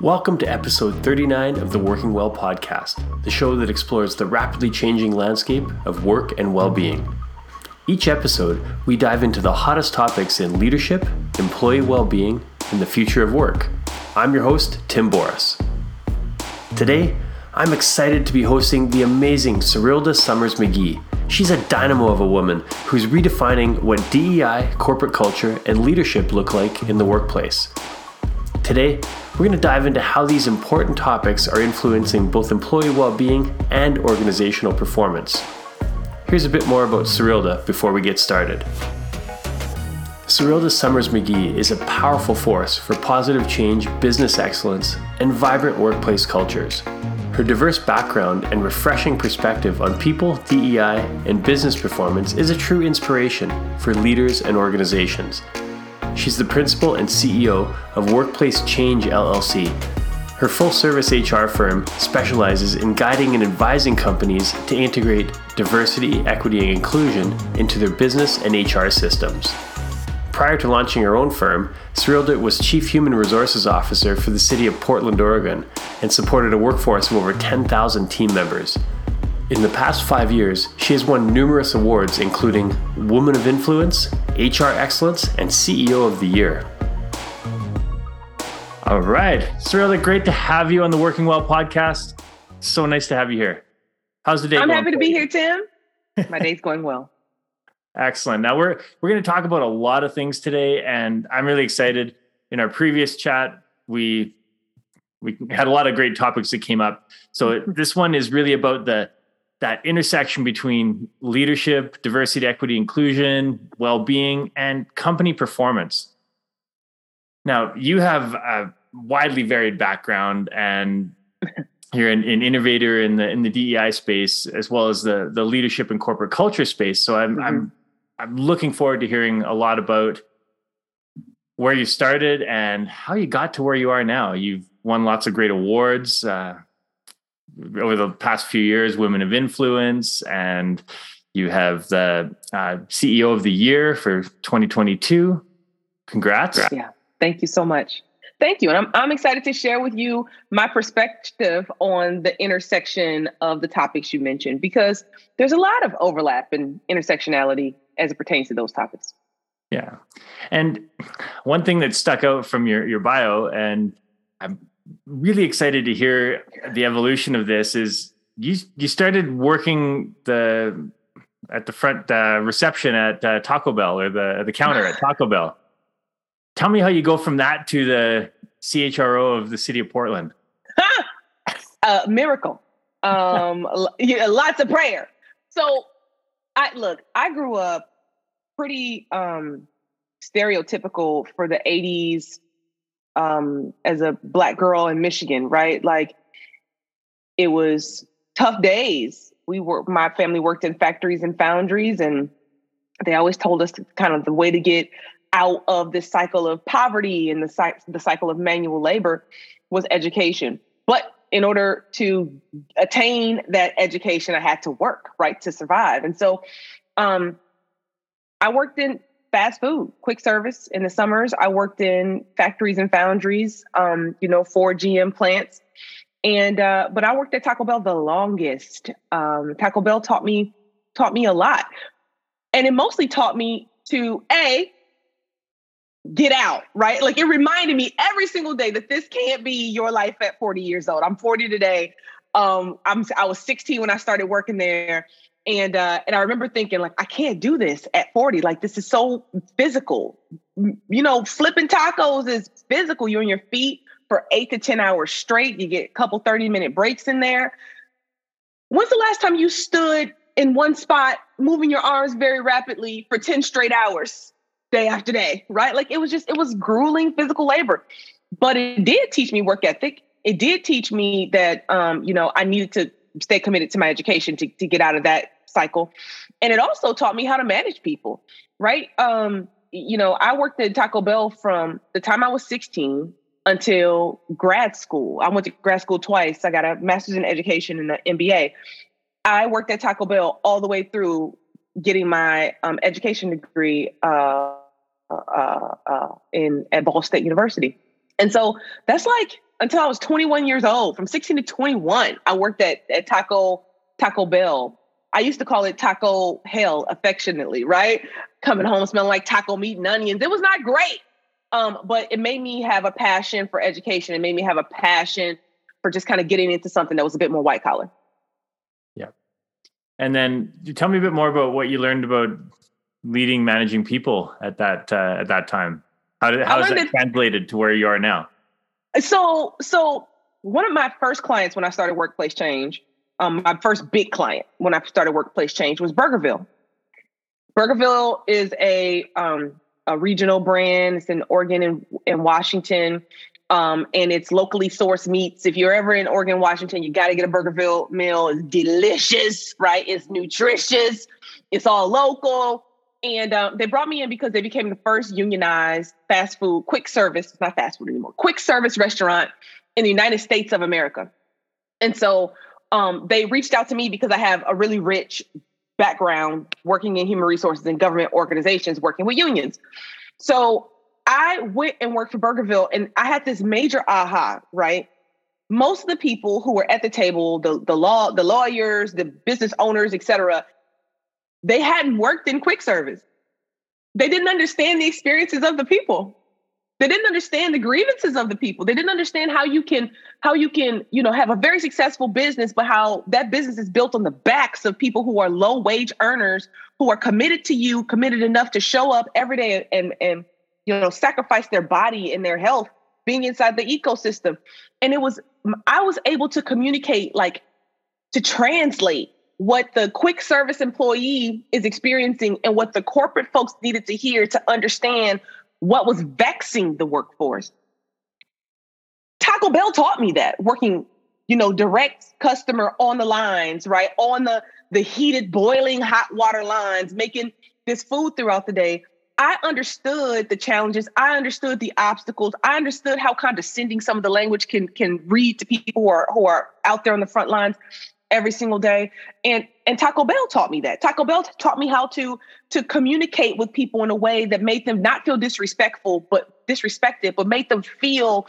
Welcome to episode 39 of the Working Well podcast, the show that explores the rapidly changing landscape of work and well being. Each episode, we dive into the hottest topics in leadership, employee well being, and the future of work. I'm your host, Tim Boris. Today, I'm excited to be hosting the amazing Serilda Summers McGee. She's a dynamo of a woman who's redefining what DEI, corporate culture, and leadership look like in the workplace. Today, we're going to dive into how these important topics are influencing both employee well being and organizational performance. Here's a bit more about Serilda before we get started. Serilda Summers McGee is a powerful force for positive change, business excellence, and vibrant workplace cultures. Her diverse background and refreshing perspective on people, DEI, and business performance is a true inspiration for leaders and organizations. She's the principal and CEO of Workplace Change LLC. Her full service HR firm specializes in guiding and advising companies to integrate diversity, equity, and inclusion into their business and HR systems. Prior to launching her own firm, Serilda was Chief Human Resources Officer for the city of Portland, Oregon, and supported a workforce of over 10,000 team members. In the past five years, she has won numerous awards, including Woman of Influence, HR Excellence, and CEO of the Year. All right. Serilda, great to have you on the Working Well podcast. So nice to have you here. How's the day I'm happy to be you? here, Tim. My day's going well. Excellent. Now we're we're going to talk about a lot of things today, and I'm really excited. In our previous chat, we we had a lot of great topics that came up. So this one is really about the that intersection between leadership, diversity, equity, inclusion, well-being, and company performance. Now you have a widely varied background, and you're an, an innovator in the in the DEI space as well as the the leadership and corporate culture space. So I'm I'm I'm looking forward to hearing a lot about where you started and how you got to where you are now. You've won lots of great awards uh, over the past few years, Women of Influence, and you have the uh, CEO of the Year for 2022. Congrats! Yeah. Thank you so much. Thank you. And I'm, I'm excited to share with you my perspective on the intersection of the topics you mentioned because there's a lot of overlap and intersectionality as it pertains to those topics. Yeah. And one thing that stuck out from your, your bio, and I'm really excited to hear the evolution of this, is you you started working the at the front uh, reception at uh, Taco Bell or the the counter at Taco Bell. Tell me how you go from that to the CHRO of the city of Portland. uh, miracle. Um, yeah, lots of prayer. So, I look. I grew up pretty um, stereotypical for the '80s um, as a black girl in Michigan, right? Like, it was tough days. We were. My family worked in factories and foundries, and they always told us kind of the way to get out of this cycle of poverty and the, the cycle of manual labor was education. But in order to attain that education, I had to work, right, to survive. And so um, I worked in fast food, quick service in the summers. I worked in factories and foundries, um, you know, for GM plants. And uh, but I worked at Taco Bell the longest. Um, Taco Bell taught me taught me a lot, and it mostly taught me to a get out, right? Like it reminded me every single day that this can't be your life at 40 years old. I'm 40 today. Um, I'm I was 16 when I started working there. And uh, and I remember thinking, like, I can't do this at 40. Like, this is so physical. You know, flipping tacos is physical. You're on your feet for eight to 10 hours straight. You get a couple 30 minute breaks in there. When's the last time you stood in one spot, moving your arms very rapidly for 10 straight hours? day after day, right? Like it was just, it was grueling physical labor. But it did teach me work ethic. It did teach me that, um, you know, I needed to stay committed to my education to, to get out of that cycle. And it also taught me how to manage people, right? Um, you know, I worked at Taco Bell from the time I was 16 until grad school. I went to grad school twice. I got a master's in education and an MBA. I worked at Taco Bell all the way through getting my um, education degree uh, uh, uh, in at Ball State University. And so that's like until I was 21 years old. From 16 to 21, I worked at, at Taco Taco Bell. I used to call it Taco Hell affectionately, right? Coming home smelling like taco meat and onions. It was not great. Um, but it made me have a passion for education. It made me have a passion for just kind of getting into something that was a bit more white collar. Yeah. And then tell me a bit more about what you learned about leading, managing people at that uh, at that time. How did how is that, that translated to where you are now? So so one of my first clients when I started Workplace Change, um, my first big client when I started Workplace Change was Burgerville. Burgerville is a um, a regional brand. It's in Oregon and, and Washington. Um, and it's locally sourced meats. If you're ever in Oregon, Washington, you got to get a Burgerville meal. It's delicious, right? It's nutritious. It's all local. And um, they brought me in because they became the first unionized fast food, quick service, it's not fast food anymore, quick service restaurant in the United States of America. And so um, they reached out to me because I have a really rich background working in human resources and government organizations, working with unions. So I went and worked for Burgerville and I had this major aha, right? Most of the people who were at the table, the, the law, the lawyers, the business owners, et cetera, they hadn't worked in quick service. They didn't understand the experiences of the people. They didn't understand the grievances of the people. They didn't understand how you can how you can, you know, have a very successful business but how that business is built on the backs of people who are low wage earners who are committed to you, committed enough to show up every day and and you know, sacrifice their body and their health being inside the ecosystem. And it was I was able to communicate like to translate what the quick service employee is experiencing and what the corporate folks needed to hear to understand what was vexing the workforce. Taco Bell taught me that working, you know, direct customer on the lines, right? On the the heated boiling hot water lines, making this food throughout the day. I understood the challenges. I understood the obstacles. I understood how condescending some of the language can can read to people who are who are out there on the front lines every single day. And and Taco Bell taught me that. Taco Bell taught me how to to communicate with people in a way that made them not feel disrespectful, but disrespected, but made them feel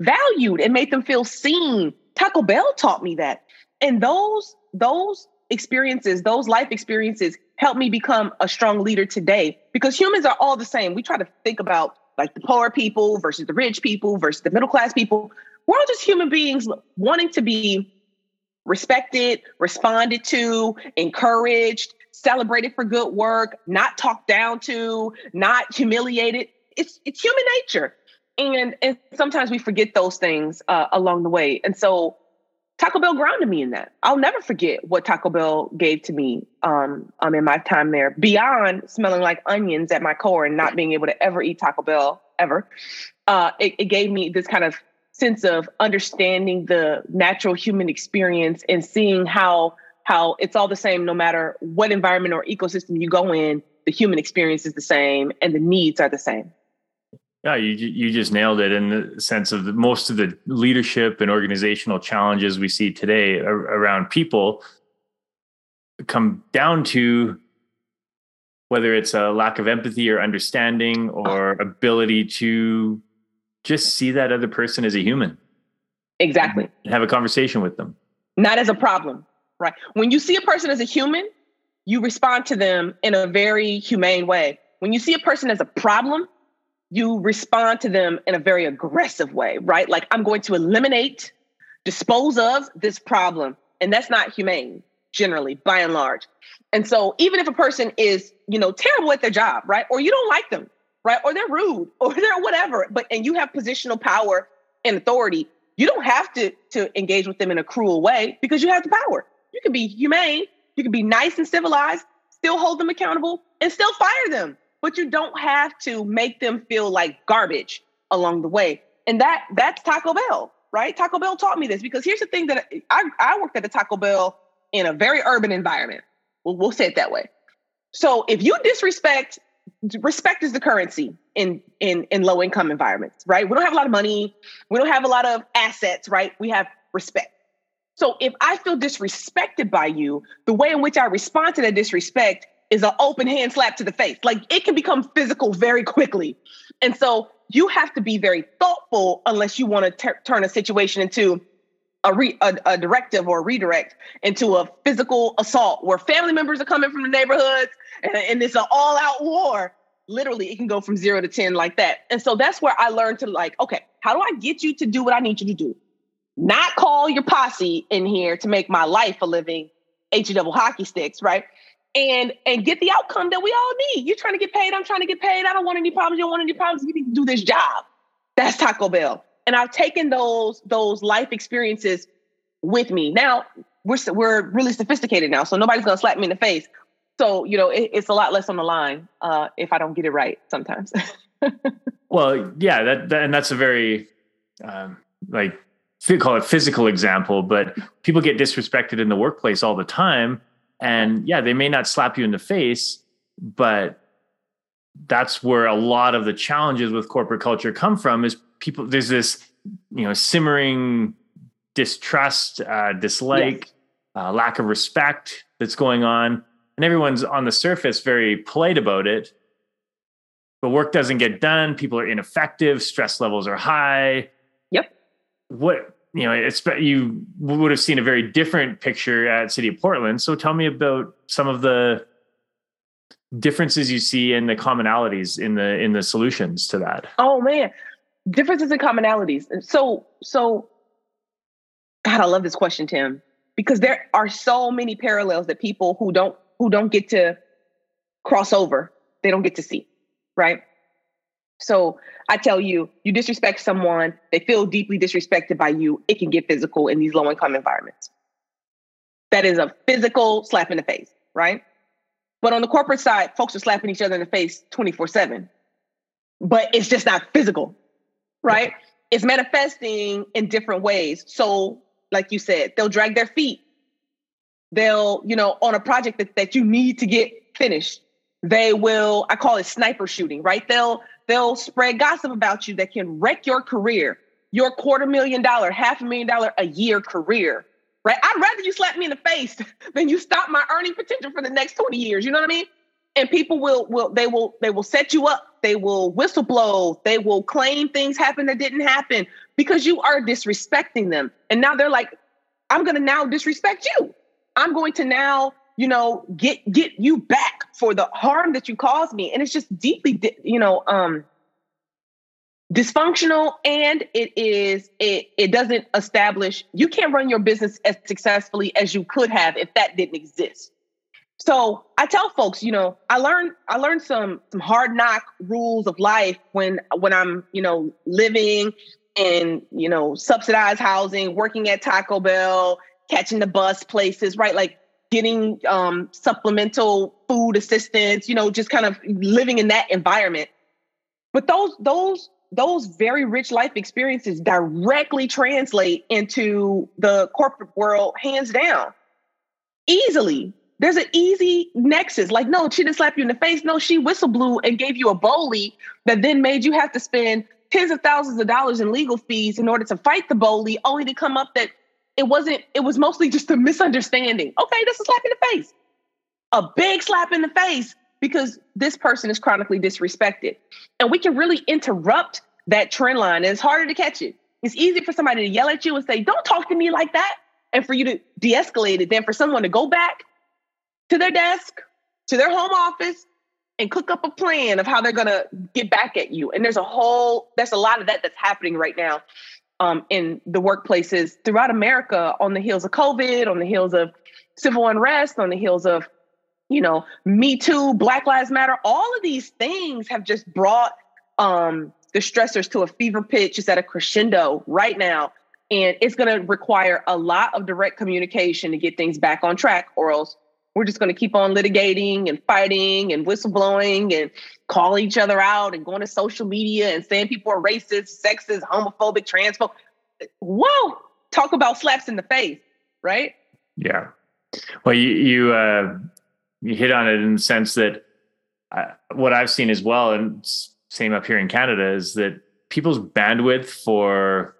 valued and made them feel seen. Taco Bell taught me that. And those those experiences, those life experiences helped me become a strong leader today because humans are all the same. We try to think about like the poor people versus the rich people versus the middle class people. We're all just human beings wanting to be respected, responded to, encouraged, celebrated for good work, not talked down to, not humiliated. It's it's human nature. And and sometimes we forget those things uh, along the way. And so Taco Bell grounded me in that. I'll never forget what Taco Bell gave to me um, um in my time there. Beyond smelling like onions at my core and not being able to ever eat Taco Bell ever, uh, it, it gave me this kind of sense of understanding the natural human experience and seeing how how it's all the same no matter what environment or ecosystem you go in the human experience is the same and the needs are the same. Yeah you you just nailed it in the sense of the, most of the leadership and organizational challenges we see today around people come down to whether it's a lack of empathy or understanding or ability to just see that other person as a human. Exactly. Have a conversation with them. Not as a problem, right? When you see a person as a human, you respond to them in a very humane way. When you see a person as a problem, you respond to them in a very aggressive way, right? Like, I'm going to eliminate, dispose of this problem. And that's not humane, generally, by and large. And so, even if a person is, you know, terrible at their job, right? Or you don't like them, right? Or they're rude or they're whatever. But and you have positional power and authority. You don't have to to engage with them in a cruel way because you have the power. You can be humane, you can be nice and civilized, still hold them accountable, and still fire them. But you don't have to make them feel like garbage along the way. And that that's Taco Bell, right? Taco Bell taught me this because here's the thing that I, I worked at a Taco Bell in a very urban environment. We'll, we'll say it that way. So if you disrespect respect is the currency in in in low income environments right? We don't have a lot of money. We don't have a lot of assets right? We have respect. So if i feel disrespected by you the way in which i respond to that disrespect is an open hand slap to the face. Like it can become physical very quickly. And so you have to be very thoughtful unless you want to ter- turn a situation into a, re- a, a, directive or a redirect into a physical assault where family members are coming from the neighborhoods and, and it's an all out war. Literally, it can go from zero to 10 like that. And so that's where I learned to like, okay, how do I get you to do what I need you to do? Not call your posse in here to make my life a living H double hockey sticks, right? And and get the outcome that we all need. You're trying to get paid. I'm trying to get paid. I don't want any problems. You don't want any problems. You need to do this job. That's Taco Bell. And I've taken those those life experiences with me. Now we're we're really sophisticated now, so nobody's gonna slap me in the face. So you know it, it's a lot less on the line uh, if I don't get it right sometimes. well, yeah, that, that, and that's a very um, like call it physical example, but people get disrespected in the workplace all the time, and yeah, they may not slap you in the face, but that's where a lot of the challenges with corporate culture come from. Is people there's this you know simmering distrust, uh, dislike, yes. uh, lack of respect that's going on. And everyone's on the surface very polite about it. But work doesn't get done. People are ineffective. Stress levels are high. Yep. What, you know, it's, you would have seen a very different picture at City of Portland. So tell me about some of the differences you see in the commonalities in the in the solutions to that. Oh man, differences and commonalities. And So so God, I love this question, Tim, because there are so many parallels that people who don't who don't get to cross over, they don't get to see, right? So I tell you, you disrespect someone, they feel deeply disrespected by you. It can get physical in these low income environments. That is a physical slap in the face, right? But on the corporate side, folks are slapping each other in the face 24 7. But it's just not physical, right? It's manifesting in different ways. So like you said, they'll drag their feet. They'll, you know, on a project that, that you need to get finished, they will, I call it sniper shooting, right? They'll they'll spread gossip about you that can wreck your career, your quarter million dollar, half a million dollar a year career. Right? I'd rather you slap me in the face than you stop my earning potential for the next 20 years. You know what I mean? And people will will they will they will set you up. They will whistleblow. They will claim things happened that didn't happen because you are disrespecting them. And now they're like i'm going to now disrespect you. I'm going to now you know get get you back for the harm that you caused me. And it's just deeply you know um dysfunctional and it is it it doesn't establish you can't run your business as successfully as you could have if that didn't exist so I tell folks, you know, I learned I learned some some hard knock rules of life when when I'm, you know, living in, you know, subsidized housing, working at Taco Bell, catching the bus places, right? Like getting um, supplemental food assistance, you know, just kind of living in that environment. But those those those very rich life experiences directly translate into the corporate world hands down. Easily, there's an easy nexus. Like, no, she didn't slap you in the face. No, she whistle blew and gave you a bully that then made you have to spend tens of thousands of dollars in legal fees in order to fight the bully, only to come up that it wasn't, it was mostly just a misunderstanding. Okay, this is slap in the face. A big slap in the face because this person is chronically disrespected. And we can really interrupt that trend line. And it's harder to catch it. It's easy for somebody to yell at you and say, Don't talk to me like that. And for you to de escalate it, than for someone to go back to their desk, to their home office, and cook up a plan of how they're going to get back at you. And there's a whole, there's a lot of that that's happening right now um, in the workplaces throughout America on the heels of COVID, on the heels of civil unrest, on the heels of, you know, Me Too, Black Lives Matter. All of these things have just brought um, the stressors to a fever pitch. It's at a crescendo right now. And it's going to require a lot of direct communication to get things back on track, or else we're just going to keep on litigating and fighting and whistleblowing and calling each other out and going to social media and saying people are racist, sexist, homophobic, transphobic. Whoa, talk about slaps in the face, right? Yeah. Well, you you uh, you hit on it in the sense that uh, what I've seen as well, and same up here in Canada, is that people's bandwidth for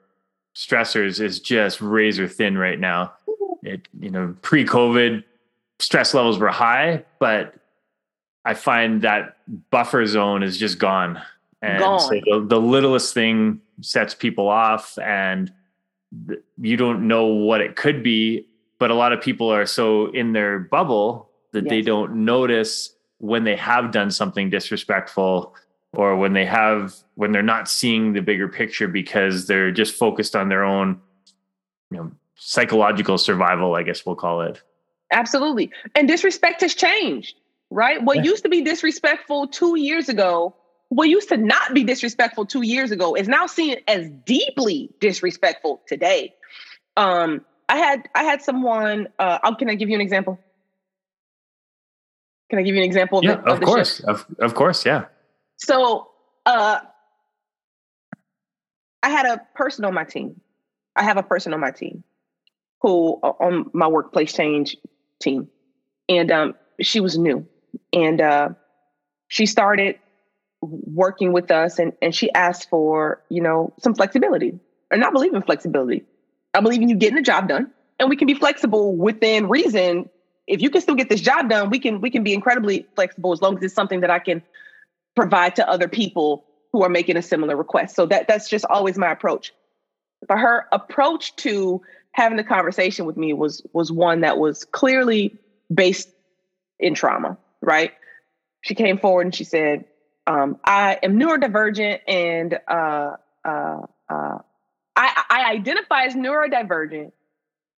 stressors is just razor thin right now. It you know pre-COVID stress levels were high, but I find that buffer zone is just gone. and Gone. so the, the littlest thing sets people off and th- you don't know what it could be but a lot of people are so in their bubble that they don't notice when they have done something disrespectful or when they have when they're not seeing the bigger picture because they're just focused on their own you know psychological survival i guess we'll call it Absolutely. And disrespect has changed, right? What Yeah. used to be disrespectful two years ago, what used to not be disrespectful two years ago is now seen as deeply disrespectful today. Um, I had I had someone. Uh, can I give you an example? Can I give you an example? Of yeah the, of the course shift? of, of course yeah So, uh, I had a person on my team. I have a person on my team who uh, on my workplace change team, and um, she was new, and uh, she started working with us, and and she asked for you know some flexibility, and I believe in flexibility. I believe in you getting the job done, and we can be flexible within reason. If you can still get this job done, we can we can be incredibly flexible as long as it's something that I can provide to other people who are making a similar request. So that that's just always my approach. But her approach to having the conversation with me was was one that was clearly based in trauma, right? She came forward and she said, um, I am neurodivergent and uh, uh, uh, I, I identify as neurodivergent.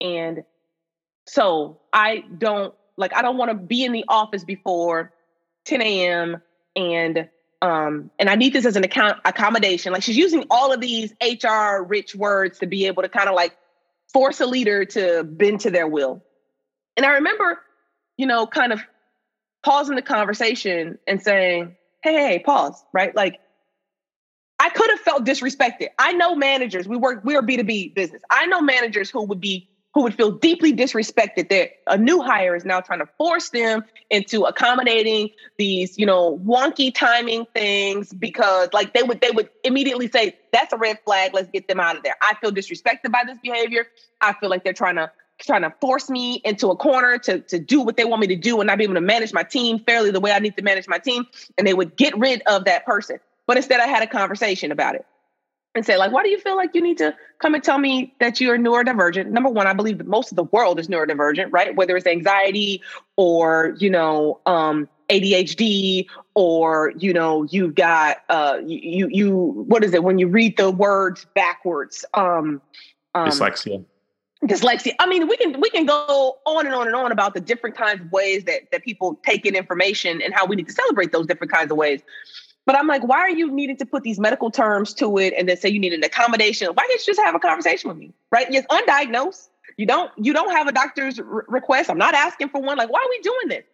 And so I don't like, I don't want to be in the office before 10 a.m. and um, and I need this as an account accommodation. Like she's using all of these HR rich words to be able to kind of like force a leader to bend to their will. And I remember, you know, kind of pausing the conversation and saying, hey, hey, pause, right? Like I could have felt disrespected. I know managers, we work, we're B2B business. I know managers who would be who would feel deeply disrespected that a new hire is now trying to force them into accommodating these, you know, wonky timing things because like they would they would immediately say, that's a red flag, let's get them out of there. I feel disrespected by this behavior. I feel like they're trying to trying to force me into a corner to, to do what they want me to do and not be able to manage my team fairly the way I need to manage my team. And they would get rid of that person. But instead I had a conversation about it and say, like, why do you feel like you need to come and tell me that you're neurodivergent? Number one, I believe that most of the world is neurodivergent, right? Whether it's anxiety or, you know, um, ADHD or, you know, you've got uh you you what is it when you read the words backwards? Um, um dyslexia dyslexia. I mean, we can we can go on and on and on about the different kinds of ways that that people take in information and how we need to celebrate those different kinds of ways. But I'm like, why are you needing to put these medical terms to it and then say you need an accommodation? Why can't you just have a conversation with me? Right? Yes, undiagnosed. You don't you don't have a doctor's request. I'm not asking for one. Like, why are we doing this?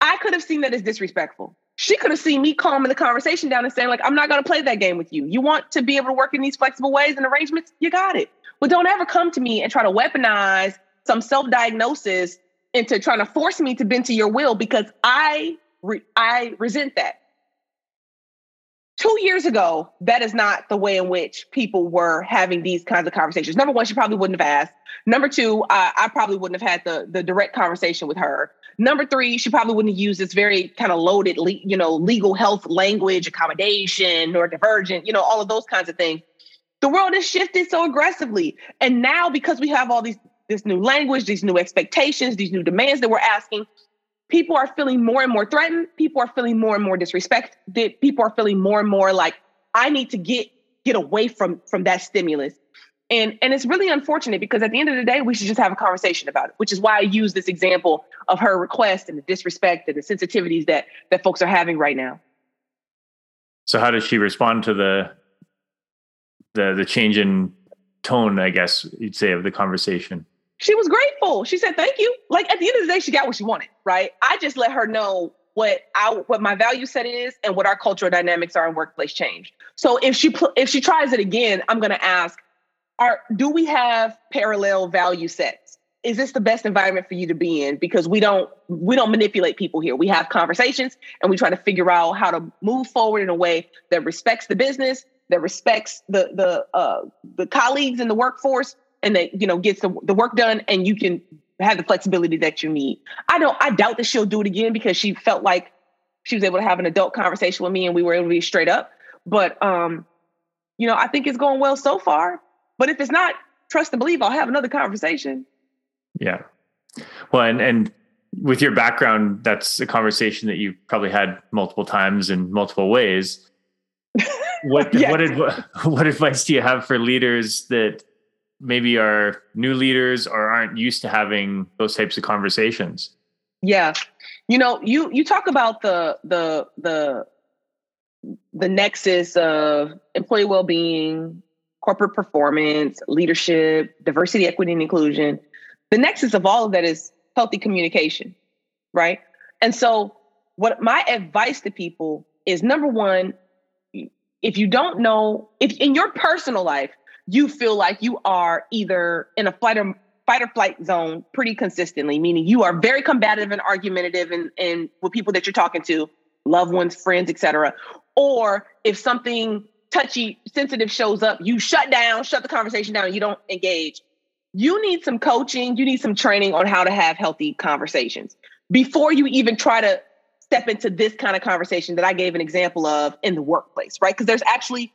I could have seen that as disrespectful. She could have seen me calming the conversation down and saying, like, I'm not to play that game with you. You want to be able to work in these flexible ways and arrangements? You got it. But don't ever come to me and try to weaponize some self-diagnosis into trying to force me to bend to your will because I re- I resent that. Two years ago, that is not the way in which people were having these kinds of conversations. Number one, she probably wouldn't have asked. Number two, I, I probably wouldn't have had the, the direct conversation with her. Number three, she probably wouldn't used this very kind of loaded, le- you know, legal health language, accommodation, or divergent, you know, all of those kinds of things. The world has shifted so aggressively, and now because we have all these this new language, these new expectations, these new demands that we're asking, people are feeling more and more threatened. People are feeling more and more disrespected. People are feeling more and more like I need to get get away from from that stimulus. And and it's really unfortunate because at the end of the day, we should just have a conversation about it, which is why I use this example of her request and the disrespect and the sensitivities that that folks are having right now. so how does she respond to the the the change in tone i guess you'd say of the conversation she was grateful. She said, "Thank you." Like at the end of the day, she got what she wanted, right? I just let her know what I what my value set is and what our cultural dynamics are in workplace change. So if she pl- if she tries it again, I'm going to ask, "Are do we have parallel value sets? Is this the best environment for you to be in? Because we don't we don't manipulate people here. We have conversations and we try to figure out how to move forward in a way that respects the business, that respects the the uh, the colleagues in the workforce, and that you know gets the, the work done and you can have the flexibility that you need i don't i doubt that she'll do it again because she felt like she was able to have an adult conversation with me and we were able to be straight up But um, you know, I think it's going well so far. But if it's not, trust and believe I'll have another conversation. Yeah. Well, and and with your background, that's a conversation that you probably had multiple times in multiple ways. What what adv- what advice do you have for leaders that maybe are new leaders or aren't used to having those types of conversations? Yeah. You know, you you talk about the the the the nexus of employee well-being, corporate performance, leadership, diversity, equity, and inclusion. The nexus of all of that is healthy communication, right? And so, what my advice to people is number one, if you don't know, if in your personal life you feel like you are either in a flight or fight or flight zone pretty consistently, meaning you are very combative and argumentative and, and with people that you're talking to, loved ones, friends, etc. Or if something touchy, sensitive shows up, you shut down, shut the conversation down, you don't engage. You need some coaching, you need some training on how to have healthy conversations before you even try to step into this kind of conversation that I gave an example of in the workplace, right? Because there's actually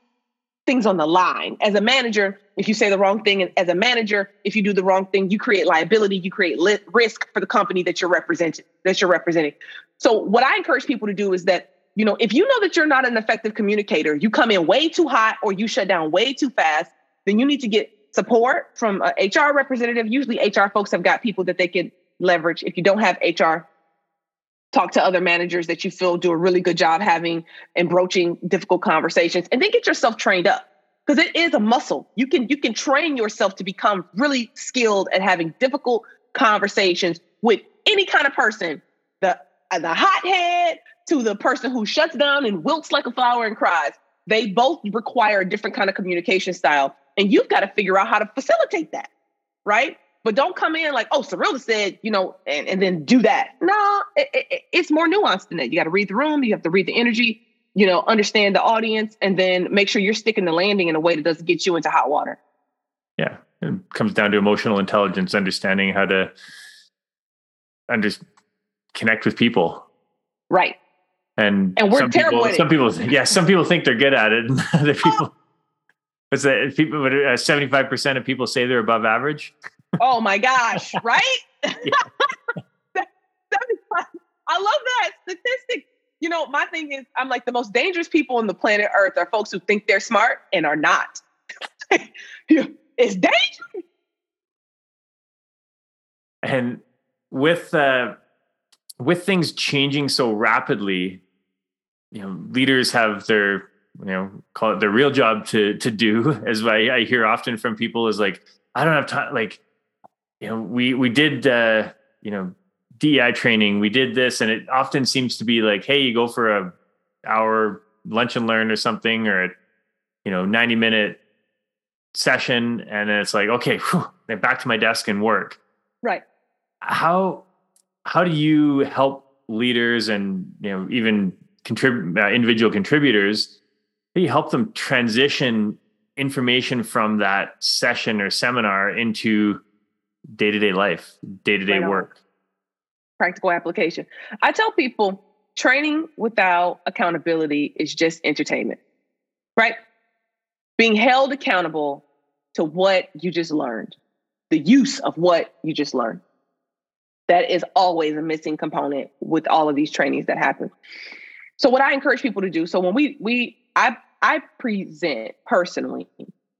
things on the line. As a manager, if you say the wrong thing, as a manager, if you do the wrong thing, you create liability, you create li- risk for the company that you're representing. That you're representing. So, what I encourage people to do is that you know, if you know that you're not an effective communicator, you come in way too hot or you shut down way too fast, then you need to get support from an HR representative. Usually, HR folks have got people that they can leverage. If you don't have HR, talk to other managers that you feel do a really good job having and broaching difficult conversations, and then get yourself trained up because it is a muscle. You can you can train yourself to become really skilled at having difficult conversations with any kind of person. The uh, the hothead, to the person who shuts down and wilts like a flower and cries. They both require a different kind of communication style. And you've got to figure out how to facilitate that, right? But don't come in like, oh, Serilda said, you know, and, and then do that. No, it, it, it's more nuanced than that. You got to read the room, you have to read the energy, you know, understand the audience, and then make sure you're sticking the landing in a way that doesn't get you into hot water. Yeah. It comes down to emotional intelligence, understanding how to under connect with people. Right. And and we're terrible people, Some people, yeah, some people think they're good at it, and other people. What's that? People, uh, seventy-five percent of people say they're above average. Oh my gosh! Right? I love that statistic. You know, my thing is, I'm like the most dangerous people on the planet Earth are folks who think they're smart and are not. it's dangerous. And with uh, with things changing so rapidly, you know leaders have their you know call it their real job to to do as I, I hear often from people is like I don't have time like you know we we did uh you know DEI training we did this and it often seems to be like hey you go for a hour lunch and learn or something or a you know 90 minute session and then it's like okay whew, back to my desk and work. Right. How how do you help leaders and you know even contrib- uh, individual contributors, you help them transition information from that session or seminar into day to day life, day to day work. Practical application. I tell people training without accountability is just entertainment, right? Being held accountable to what you just learned, the use of what you just learned. That is always a missing component with all of these trainings that happen. So what I encourage people to do, so when we we I I present personally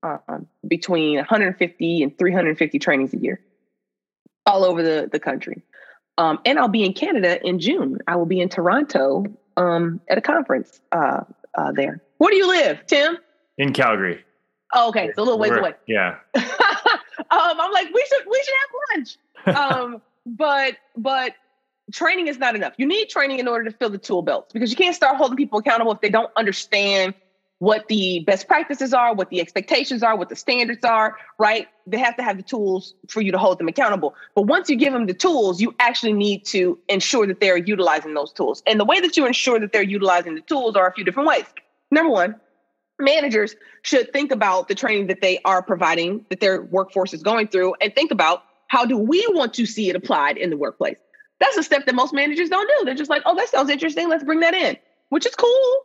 um, between 150 and 350 trainings a year, all over the the country, um, and I'll be in Canada in June. I will be in Toronto um, at a conference uh, uh, there. Where do you live, Tim? In Calgary. Oh, okay, it's a little ways We're, away. Yeah. um, I'm like, we should we should have lunch. Um, but but training is not enough. You need training in order to fill the tool belts because you can't start holding people accountable if they don't understand what the best practices are, what the expectations are, what the standards are, right? They have to have the tools for you to hold them accountable. But once you give them the tools, you actually need to ensure that they're utilizing those tools. And the way that you ensure that they're utilizing the tools are a few different ways. Number one, managers should think about the training that they are providing, that their workforce is going through, and think about how do we want to see it applied in the workplace? That's a step that most managers don't do. They're just like, oh, that sounds interesting. Let's bring that in, which is cool.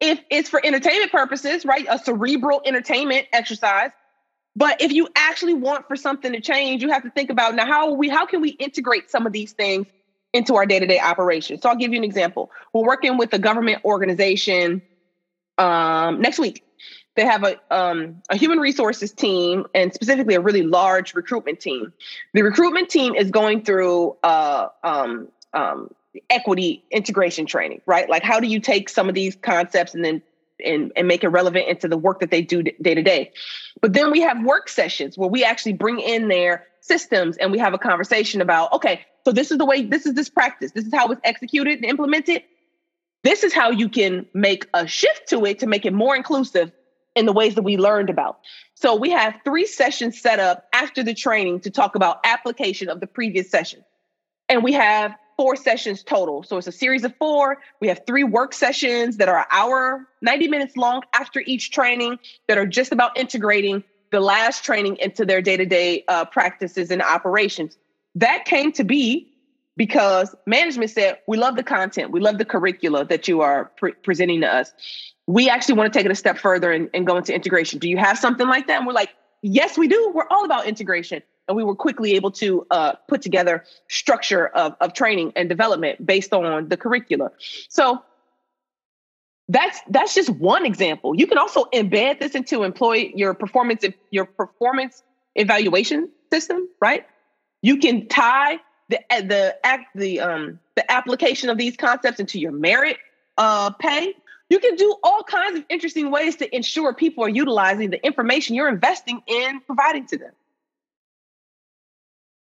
If it's for entertainment purposes, right? A cerebral entertainment exercise. But if you actually want for something to change, you have to think about now how we how can we integrate some of these things into our day-to-day operations. So I'll give you an example. We're working with a government organization um, next week. They have a um, a human resources team and specifically a really large recruitment team. The recruitment team is going through uh, um, um equity integration training, right? Like how do you take some of these concepts and then and, and make it relevant into the work that they do day to day. But then we have work sessions where we actually bring in their systems and we have a conversation about, okay, so this is the way, this is this practice, this is how it's executed and implemented. This is how you can make a shift to it to make it more inclusive in the ways that we learned about. So we have three sessions set up after the training to talk about application of the previous session. And we have four sessions total. So it's a series of four. We have three work sessions that are an hour, 90 minutes long after each training that are just about integrating the last training into their day to day practices and operations. That came to be because management said, We love the content, we love the curricula that you are pre- presenting to us. We actually want to take it a step further and, and go into integration. Do you have something like that? And we're like, Yes, we do. We're all about integration and we were quickly able to uh, put together structure of, of training and development based on the curricula. So that's that's just one example. You can also embed this into employee your performance your performance evaluation system, right? You can tie the the act the um the application of these concepts into your merit uh pay. You can do all kinds of interesting ways to ensure people are utilizing the information you're investing in providing to them.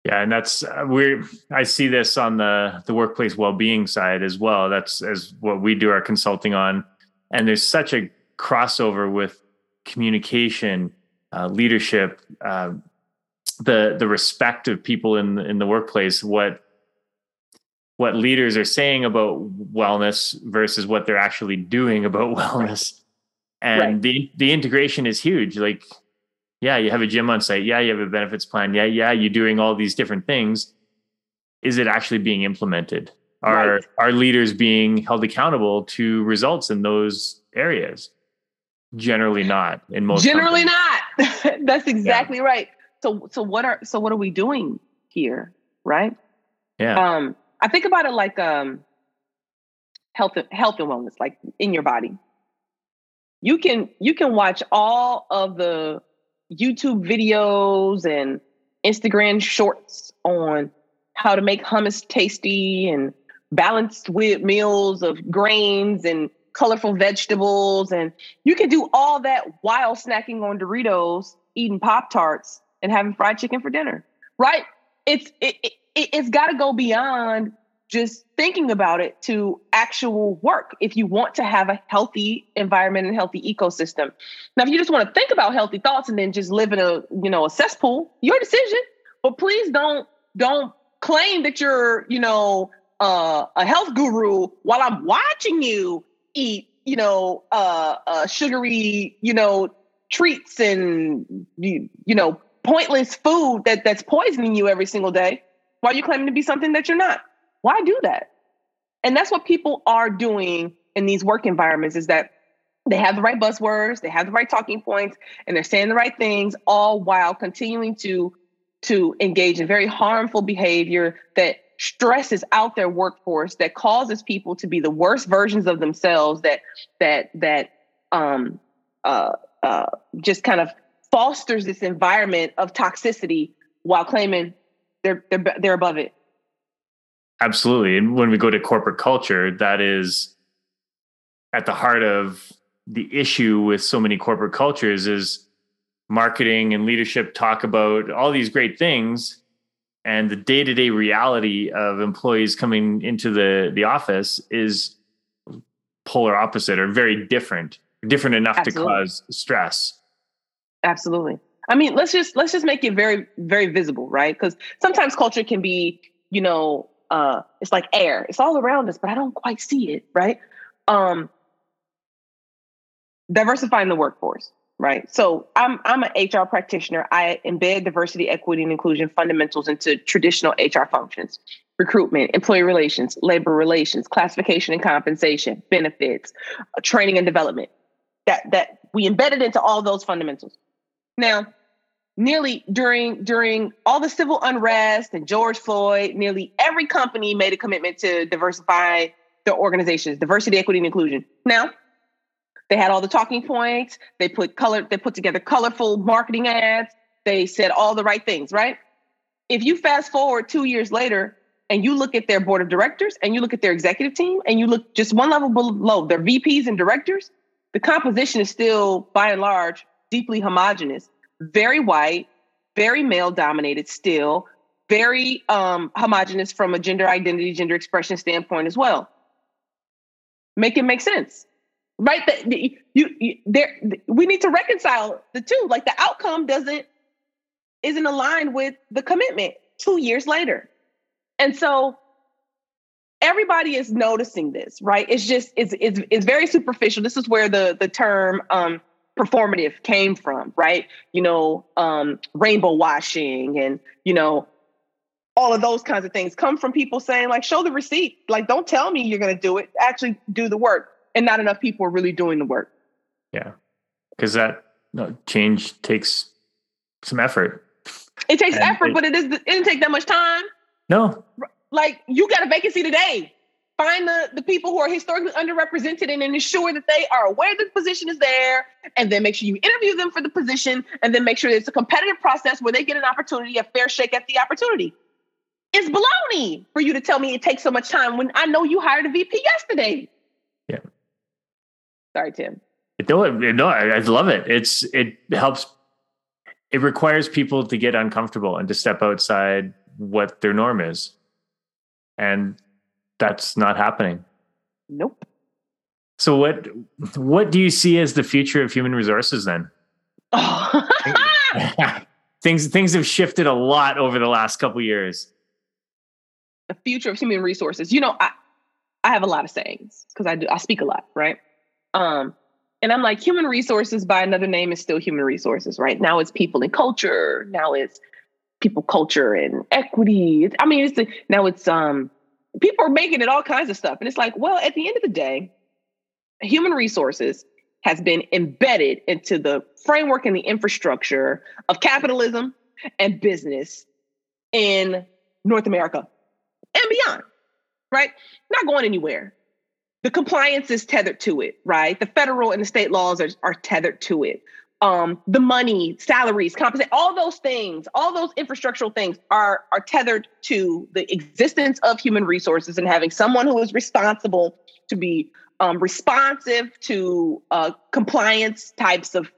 Yeah, and that's uh, we I see this on the the workplace well-being side as well. That's as what we do our consulting on, and there's such a crossover with communication, uh, leadership, uh, the the respect of people in in the workplace. What what leaders are saying about wellness versus what they're actually doing about wellness, and right. the the integration is huge. Like yeah, you have a gym on site. Yeah, you have a benefits plan. Yeah, yeah, you're doing all these different things. Is it actually being implemented? Are right. are leaders being held accountable to results in those areas? Generally not in most Generally companies. not. That's exactly yeah. right. So so what are so what are we doing here, right? Yeah. Um I think about it like um health health and wellness like in your body. You can you can watch all of the YouTube videos and Instagram shorts on how to make hummus tasty and balanced with meals of grains and colorful vegetables. And you can do all that while snacking on Doritos, eating Pop Tarts, and having fried chicken for dinner, right? It's it, it, it's got to go beyond just thinking about it to actual work if you want to have a healthy environment and healthy ecosystem. Now, if you just want to think about healthy thoughts and then just live in a, you know, a cesspool, your decision. But please don't don't claim that you're, you know, uh, a health guru while I'm watching you eat, you know, uh, uh sugary, you know, treats and you, you know, pointless food that that's poisoning you every single day while you're claiming to be something that you're not. Why do that? And that's what people are doing in these work environments is that they have the right buzzwords, they have the right talking points, and they're saying the right things, all while continuing to to engage in very harmful behavior that stresses out their workforce, that causes people to be the worst versions of themselves, that that that um uh uh just kind of fosters this environment of toxicity while claiming they're they're they're above it. Absolutely. And when we go to corporate culture, that is at the heart of the issue with so many corporate cultures is marketing and leadership talk about all these great things and the day-to-day reality of employees coming into the the office is polar opposite or very different different enough Absolutely. to cause stress Absolutely. I mean, let's just let's just make it very very visible, right? Because sometimes culture can be, you know, uh, it's like air. It's all around us, but I don't quite see it, right? Um, diversifying the workforce, right? So I'm I'm an HR practitioner. I embed diversity, equity, and inclusion fundamentals into traditional HR functions: recruitment, employee relations, labor relations, classification and compensation, benefits, uh, training and development. That that we embedded into all those fundamentals. Now, nearly during during all the civil unrest and George Floyd, nearly every company made a commitment to diversify their organizations, diversity, equity, and inclusion. Now, they had all the talking points. They put color, they put together colorful marketing ads. They said all the right things, right? If you fast forward two years later and you look at their board of directors and you look at their executive team and you look just one level below their VPs and directors, the composition is still by and large deeply homogenous, very white, very male dominated still, very um, homogenous from a gender identity, gender expression standpoint as well. Make it make sense right? The, you, you there we need to reconcile the two. Like the outcome doesn't isn't aligned with the commitment two years later. And so everybody is noticing this, right? It's just it's it's it's very superficial. This is where the the term um performative came from, right? You know, um rainbow washing and you know all of those kinds of things come from people saying like show the receipt. Like don't tell me you're going to do it. Actually do the work and not enough people are really doing the work. Yeah, because that no, change takes some effort. It takes and effort, it, but it is it didn't take that much time. No, like you got a vacancy today. Find the, the people who are historically underrepresented and ensure that they are aware the position is there, and then make sure you interview them for the position, and then make sure it's a competitive process where they get an opportunity, a fair shake at the opportunity. It's baloney for you to tell me it takes so much time when I know you hired a VP yesterday. Yeah. Sorry, Tim. No, no, I love it. It's it helps. It requires people to get uncomfortable and to step outside what their norm is, and that's not happening. Nope. So what what do you see as the future of human resources then? Oh. things things have shifted a lot over the last couple years. The future of human resources. You know, I I have a lot of sayings because I do I speak a lot, right? Um, and I'm like, human resources by another name is still human resources, right? Now it's people and culture. Now it's people, culture, and equity. I mean, it's now it's um people are making it all kinds of stuff. And it's like, well, at the end of the day, human resources has been embedded into the framework and the infrastructure of capitalism and business in North America and beyond, right? Not going anywhere the compliance is tethered to it, right? The federal and the state laws are, are tethered to it. Um, the money, salaries, compensation, all those things, all those infrastructural things are are tethered to the existence of human resources and having someone who is responsible to be um, responsive to uh, compliance types of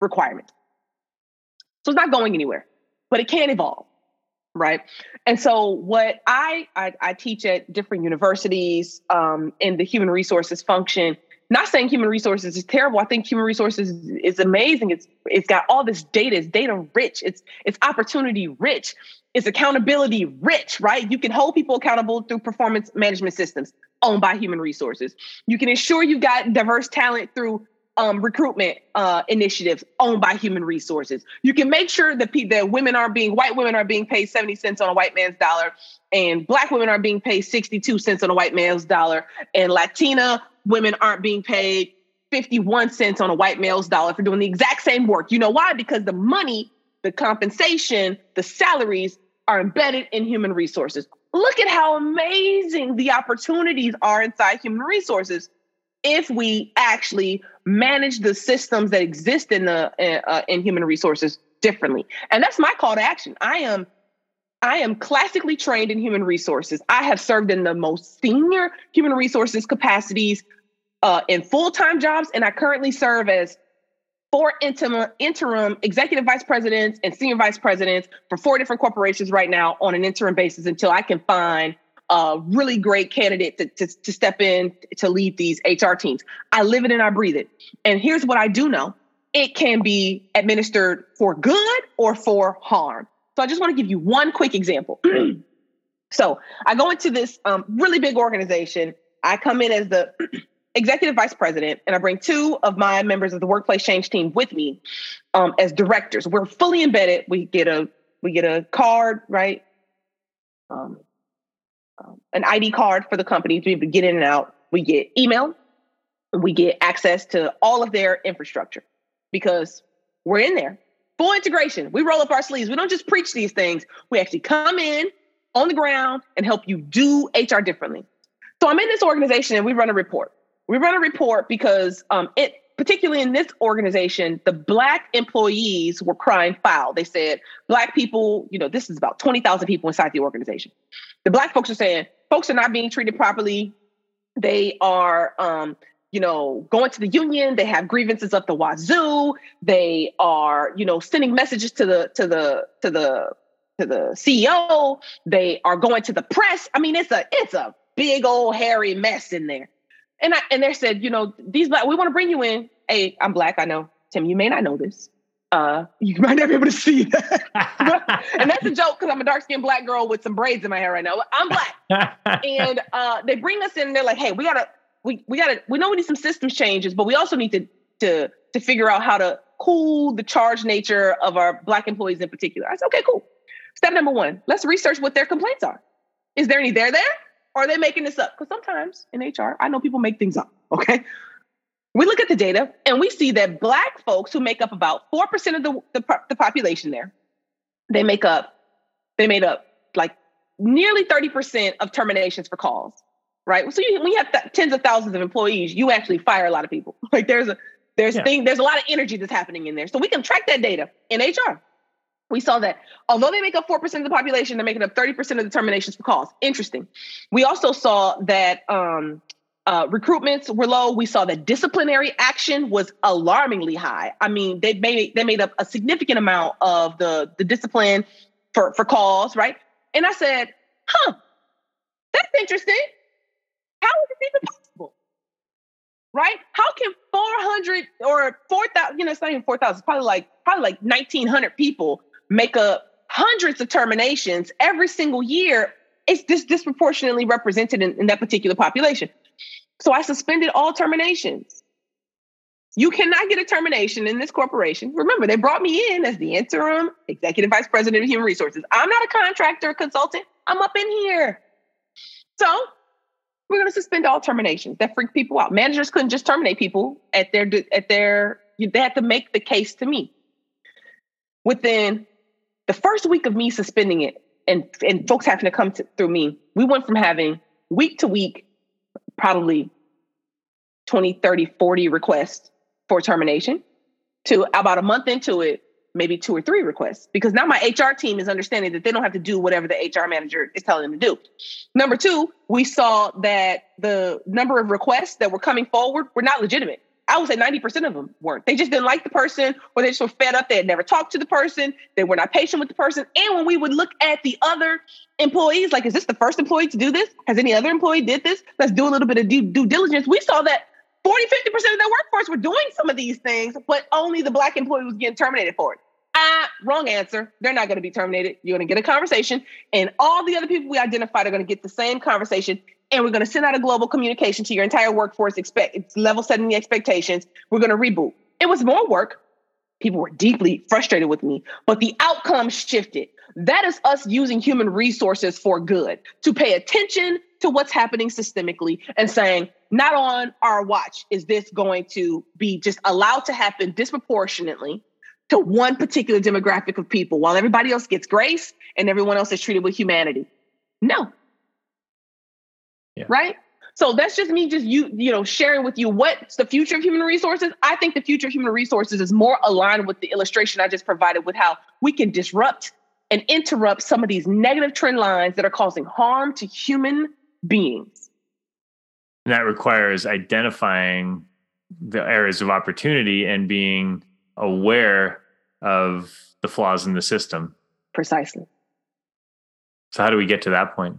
requirements. So it's not going anywhere, but it can evolve right and so what I, I I, teach at different universities um, in the human resources function not saying human resources is terrible. I think human resources is, amazing. It's it's got all this data. It's data rich. It's it's opportunity rich. It's accountability rich right? You can hold people accountable through performance management systems owned by human resources. You can ensure you've got diverse talent through um, recruitment uh, initiatives owned by human resources. You can make sure that, pe- that women are being, white women are being paid 70 cents on a white man's dollar, and black women are being paid 62 cents on a white man's dollar, and Latina women aren't being paid 51 cents on a white male's dollar for doing the exact same work. You know why? Because the money, the compensation, the salaries are embedded in human resources. Look at how amazing the opportunities are inside human resources if we actually manage the systems that exist in the uh, in human resources differently. And that's my call to action. I am i am classically trained in human resources. I have served in the most senior human resources capacities uh, in full-time jobs and i currently serve as four interim, interim executive vice presidents and senior vice presidents for four different corporations right now on an interim basis until i can find a really great candidate to, to, to step in to lead these HR teams. I live it and I breathe it. And here's what I do know it can be administered for good or for harm. So I just want to give you one quick example. so I go into this um, really big organization. I come in as the executive vice president, and I bring two of my members of the workplace change team with me um, as directors. We're fully embedded. We get a we get a card, right? Um, um, an ID card for the company to be able to get in and out. We get email. We get access to all of their infrastructure because we're in there. Full integration. We roll up our sleeves. We don't just preach these things. We actually come in on the ground and help you do HR differently. So I'm in this organization and we run a report. We run a report because um, it, particularly in this organization, the black employees were crying foul. They said, black people, you know, this is about 20,000 people inside the organization. The black folks are saying, folks are not being treated properly. They are, um, you know, going to the union. They have grievances up the wazoo. They are, you know, sending messages to the to the to the to the CEO. They are going to the press. I mean, it's a it's a big old hairy mess in there. And I and they said, you know, these black, we want to bring you in. Hey, I'm black. I know. Tim, you may not know this. Uh, you might not be able to see that. and that's a joke because I'm a dark skinned black girl with some braids in my hair right now. I'm black. and uh, they bring us in and they're like, hey, we gotta, we, we gotta, we know we need some systems changes, but we also need to to to figure out how to cool the charged nature of our black employees in particular. I said, okay, cool. Step number one, let's research what their complaints are. Is there any there there? Or are they making this up? Because sometimes in HR, I know people make things up. Okay. We look at the data and we see that Black folks who make up about 4% of the, the, the population there, they make up, they made up like nearly 30% of terminations for cause, right? So you, when you have th- tens of thousands of employees, you actually fire a lot of people. Like there's a, there's yeah. thing, there's a lot of energy that's happening in there. So we can track that data in HR we saw that although they make up 4% of the population, they're making up 30% of the terminations for cause. Interesting. We also saw that um, uh, recruitments were low. We saw that disciplinary action was alarmingly high. I mean, they made they made up a significant amount of the, the discipline for, for cause, right? And I said, huh, that's interesting. How is this even possible? Right? How can 400 or 4,000, you know, it's not even 4,000, probably like, probably like 1,900 people make up hundreds of terminations every single year, it's dis- disproportionately represented in, in that particular population. So I suspended all terminations. You cannot get a termination in this corporation. Remember, they brought me in as the interim executive vice president of human resources. I'm not a contractor, consultant. I'm up in here. So we're going to suspend all terminations. That freaked people out. Managers couldn't just terminate people at their at their. They had to make the case to me. Within the first week of me suspending it and, and folks having to come to, through me, we went from having week to week, probably 20, 30, 40 requests for termination to about a month into it, maybe two or three requests because now my HR team is understanding that they don't have to do whatever the HR manager is telling them to do. Number two, we saw that the number of requests that were coming forward were not legitimate. I would say 90% of them weren't. They just didn't like the person or they just were fed up. They had never talked to the person. They were not patient with the person. And when we would look at the other employees, like, is this the first employee to do this? Has any other employee did this? Let's do a little bit of due, due diligence. We saw that 40, 50% of their workforce were doing some of these things, but only the black employee was getting terminated for it. Ah, wrong answer. They're not going to be terminated. You're going to get a conversation, and all the other people we identified are going to get the same conversation and we're going to send out a global communication to your entire workforce, expect level setting the expectations. We're going to reboot. It was more work. People were deeply frustrated with me, but the outcome shifted. That is us using human resources for good to pay attention to what's happening systemically and saying, not on our watch is this going to be just allowed to happen disproportionately to one particular demographic of people while everybody else gets grace and everyone else is treated with humanity. No, yeah. Right? So that's just me just you, you know, sharing with you what's the future of human resources. I think the future of human resources is more aligned with the illustration I just provided with how we can disrupt and interrupt some of these negative trend lines that are causing harm to human beings. And that requires identifying the areas of opportunity and being aware of the flaws in the system. Precisely. So how do we get to that point?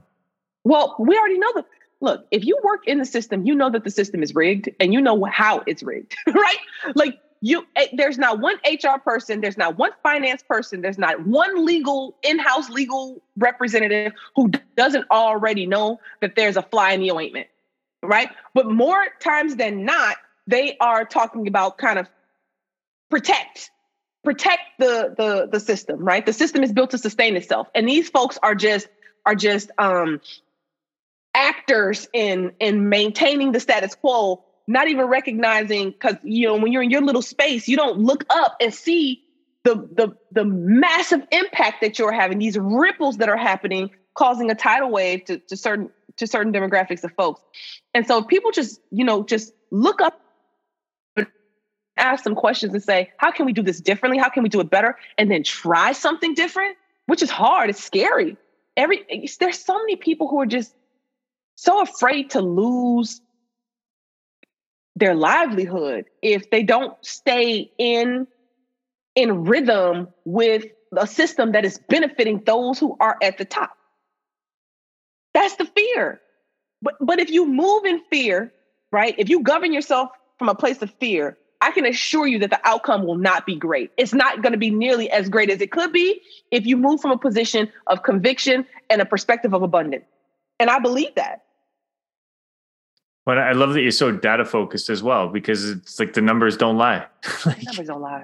Well, we already know the look, if you work in the system, you know that the system is rigged and you know how it's rigged, right? Like you eh, there's not one HR person, there's not one finance person, there's not one legal in-house legal representative who doesn't already know that there's a fly in the ointment. right? But more times than not, they are talking about kind of protect protect the the the system right the system is built to sustain itself and these folks are just are just um actors in in maintaining the status quo not even recognizing because you know when you're in your little space you don't look up and see the the the massive impact that you're having these ripples that are happening causing a tidal wave to, to certain to certain demographics of folks. And so people just you know just look up ask some questions and say how can we do this differently? How can we do it better? and then try something different which is hard it's scary. Every there's so many people who are just so afraid to lose their livelihood if they don't stay in in rhythm with a system that is benefiting those who are at the top that's the fear but but if you move in fear right if you govern yourself from a place of fear I can assure you that the outcome will not be great. It's not going to be nearly as great as it could be if you move from a position of conviction and a perspective of abundance. And I believe that. But I love that you're so data focused as well because it's like the numbers don't lie. like, numbers don't lie.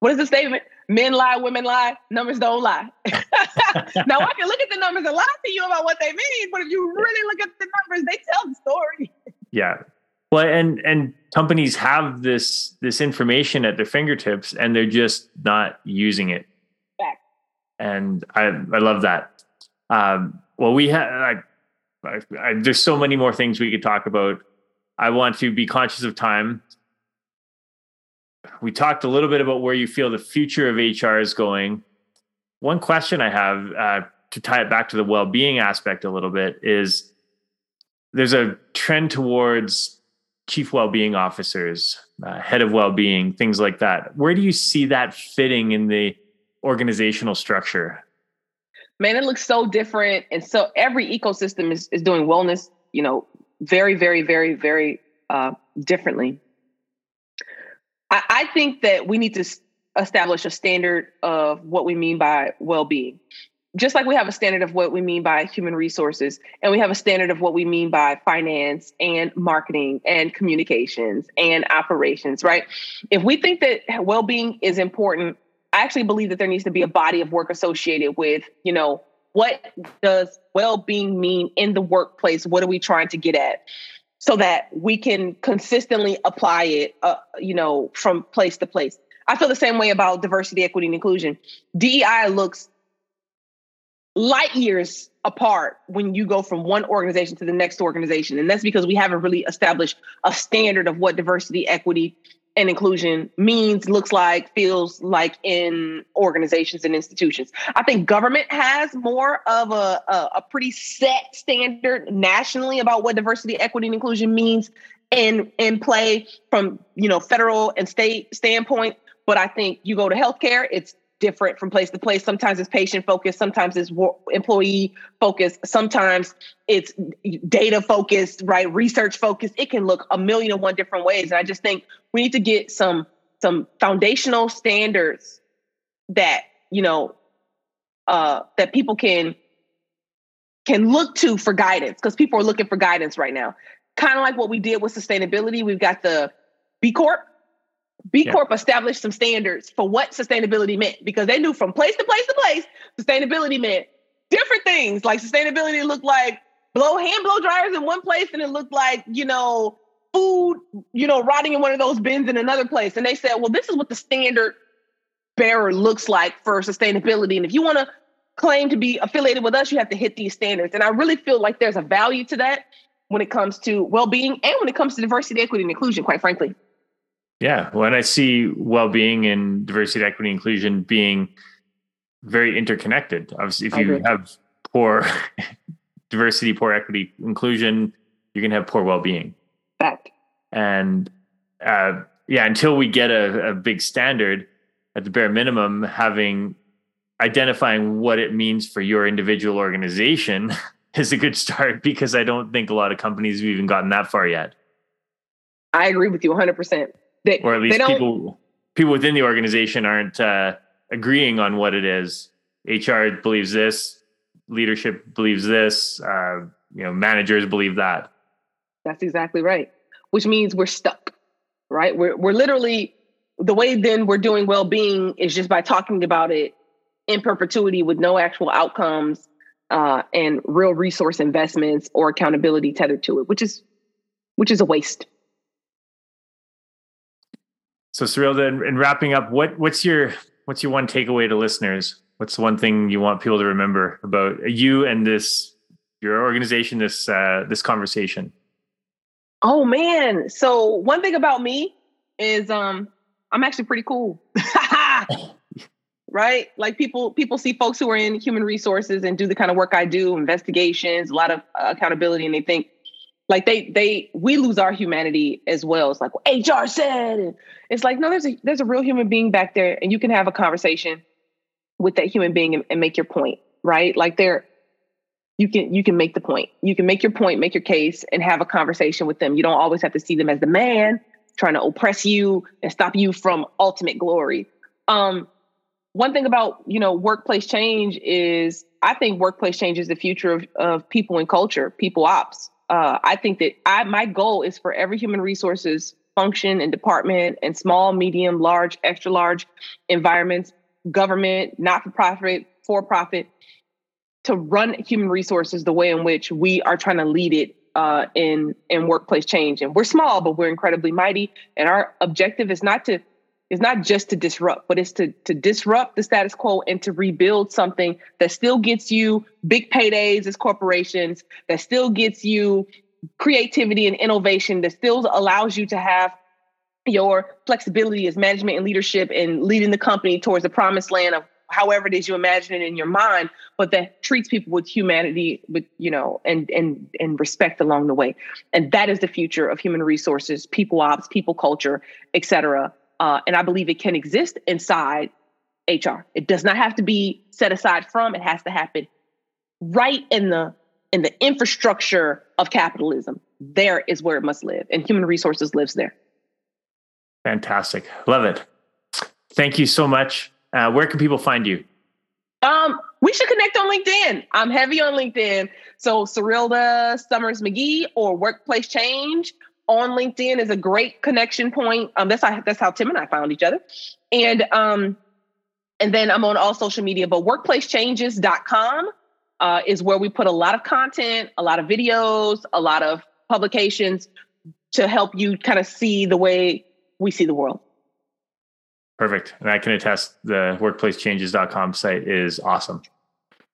What is the statement? Men lie, women lie, numbers don't lie. now I can look at the numbers and lie to you about what they mean, but if you really look at the numbers, they tell the story. Yeah. Well, and and companies have this this information at their fingertips, and they're just not using it. And I I love that. Um, well, we have. I, I, there's so many more things we could talk about. I want to be conscious of time. We talked a little bit about where you feel the future of HR is going. One question I have uh, to tie it back to the well-being aspect a little bit is there's a trend towards chief well-being officers, uh, head of well-being, things like that. Where do you see that fitting in the organizational structure? Man, it looks so different, and so every ecosystem is is doing wellness, you know, very, very, very, very uh, differently. I, I think that we need to establish a standard of what we mean by well-being. Just like we have a standard of what we mean by human resources and we have a standard of what we mean by finance and marketing and communications and operations right? If we think that well-being is important i actually believe that there needs to be a body of work associated with you know what does well-being mean in the workplace? What are we trying to get at? So that we can consistently apply it uh, you know from place to place. I feel the same way about diversity equity and inclusion. Dei looks light years apart when you go from one organization to the next organization. And that's because we haven't really established a standard of what diversity, equity, and inclusion means, looks like, feels like in organizations and institutions. I think government has more of a, a, a pretty set standard nationally about what diversity, equity, and inclusion means in in play from you know federal and state standpoint. But I think you go to healthcare, it's different from place to place. Sometimes it's patient focused, sometimes it's employee focused, sometimes it's data focused, right? Research focused. It can look a million and one different ways. And I just think we need to get some some foundational standards that you know uh, that people can can look to for guidance because people are looking for guidance right now. Kind of like what we did with sustainability. We've got the B Corp B yeah. Corp established some standards for what sustainability meant because they knew from place to place to place, sustainability meant different things. Like sustainability looked like blow hand blow dryers in one place, and it looked like, you know, food, you know, rotting in one of those bins in another place. And they said, well, this is what the standard bearer looks like for sustainability. And if you want to claim to be affiliated with us, you have to hit these standards. And I really feel like there's a value to that when it comes to well-being and when it comes to diversity, equity, and inclusion, quite frankly. Yeah, when I see well-being and diversity, equity, inclusion being very interconnected. Obviously, if you have poor diversity, poor equity, inclusion, you're going to have poor well-being. Fact. And uh, yeah, until we get a, a big standard, at the bare minimum, having identifying what it means for your individual organization is a good start because I don't think a lot of companies have even gotten that far yet. I agree with you 100%. They, or at least people people within the organization aren't uh, agreeing on what it is. HR believes this, leadership believes this, uh, you know, managers believe that. That's exactly right. Which means we're stuck, right? We're we're literally the way then we're doing well-being is just by talking about it in perpetuity with no actual outcomes uh, and real resource investments or accountability tethered to it, which is which is a waste. So Serilda, then in wrapping up, what what's your what's your one takeaway to listeners? What's the one thing you want people to remember about you and this your organization, this uh, this conversation? Oh man. So one thing about me is um I'm actually pretty cool. right? Like people people see folks who are in human resources and do the kind of work I do, investigations, a lot of uh, accountability and they think like they they we lose our humanity as well. It's like well, HR said it's like no there's a there's a real human being back there and you can have a conversation with that human being and, and make your point, right? Like they're you can you can make the point. You can make your point, make your case, and have a conversation with them. You don't always have to see them as the man trying to oppress you and stop you from ultimate glory. Um, one thing about you know workplace change is I think workplace change is the future of, of people and culture, people ops. Uh, I think that I my goal is for every human resources function and department and small, medium, large, extra large environments, government, not for profit, for profit, to run human resources the way in which we are trying to lead it uh, in in workplace change. And we're small, but we're incredibly mighty. And our objective is not to is not just to disrupt, but it's to to disrupt the status quo and to rebuild something that still gets you big paydays as corporations, that still gets you creativity and innovation, that still allows you to have your flexibility as management and leadership and leading the company towards the promised land of however it is you imagine it in your mind, but that treats people with humanity, with you know, and and and respect along the way. And that is the future of human resources, people ops, people culture, et cetera. Uh, and I believe it can exist inside HR. It does not have to be set aside from. It has to happen right in the in the infrastructure of capitalism. There is where it must live, and human resources lives there. Fantastic, love it. Thank you so much. Uh, where can people find you? Um, we should connect on LinkedIn. I'm heavy on LinkedIn. So Serilda Summers McGee or Workplace Change on LinkedIn is a great connection point. Um, that's how that's how Tim and I found each other. And um, and then I'm on all social media, but workplacechanges.com uh, is where we put a lot of content, a lot of videos, a lot of publications to help you kind of see the way we see the world. Perfect. And I can attest the workplacechanges.com site is awesome.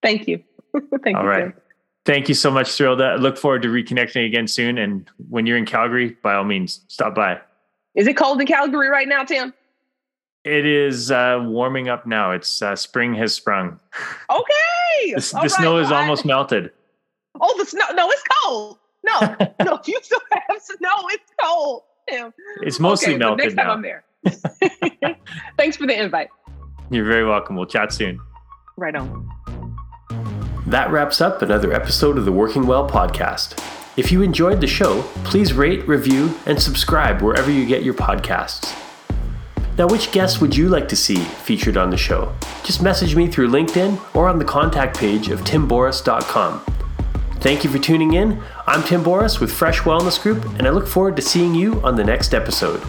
Thank you. Thank All you. right. Thank you so much, Serilda. I look forward to reconnecting again soon. And when you're in Calgary, by all means, stop by. Is it cold in Calgary right now, Tim? It is uh, warming up now. It's uh, spring has sprung. Okay. the, the right, snow is almost melted. Oh, the snow. No, it's cold. No, no, you still have snow. It's cold. Tim. It's mostly okay, melted next now. time I'm there. Thanks for the invite. You're very welcome. We'll chat soon. Right on. That wraps up another episode of the Working Well podcast. If you enjoyed the show, please rate, review, and subscribe wherever you get your podcasts. Now, which guests would you like to see featured on the show? Just message me through LinkedIn or on the contact page of timboris.com. Thank you for tuning in. I'm Tim Boris with Fresh Wellness Group, and I look forward to seeing you on the next episode.